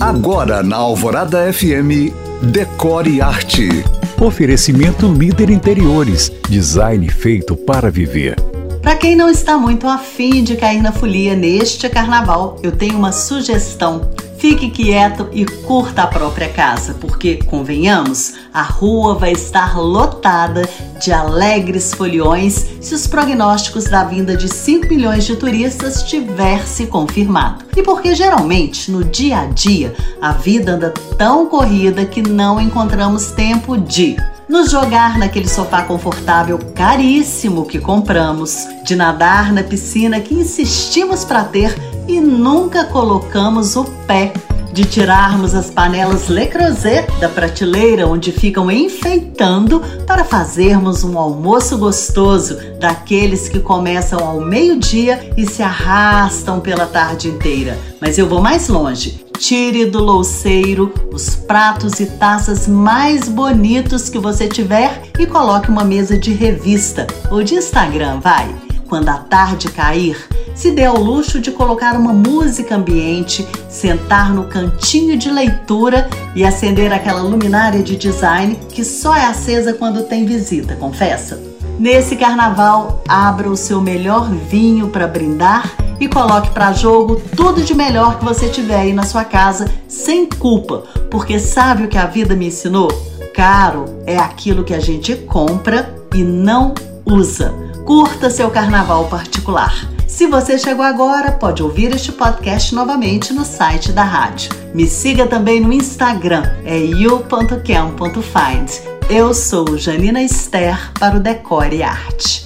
Agora na Alvorada FM, Decore Arte. Oferecimento Líder Interiores, design feito para viver. Para quem não está muito afim de cair na folia neste carnaval, eu tenho uma sugestão. Fique quieto e curta a própria casa, porque, convenhamos, a rua vai estar lotada de alegres foliões se os prognósticos da vinda de 5 milhões de turistas tiver se confirmado. E porque geralmente no dia a dia a vida anda tão corrida que não encontramos tempo de nos jogar naquele sofá confortável caríssimo que compramos, de nadar na piscina que insistimos para ter e nunca colocamos o pé de tirarmos as panelas Le Creuset da prateleira onde ficam enfeitando para fazermos um almoço gostoso, daqueles que começam ao meio-dia e se arrastam pela tarde inteira. Mas eu vou mais longe. Tire do louceiro os pratos e taças mais bonitos que você tiver e coloque uma mesa de revista ou de Instagram, vai. Quando a tarde cair, se dê ao luxo de colocar uma música ambiente, sentar no cantinho de leitura e acender aquela luminária de design que só é acesa quando tem visita, confessa? Nesse carnaval, abra o seu melhor vinho para brindar e coloque para jogo tudo de melhor que você tiver aí na sua casa, sem culpa, porque sabe o que a vida me ensinou? Caro é aquilo que a gente compra e não usa. Curta seu carnaval particular. Se você chegou agora, pode ouvir este podcast novamente no site da rádio. Me siga também no Instagram, é you.cam.find. Eu sou Janina Esther para o Decore Arte.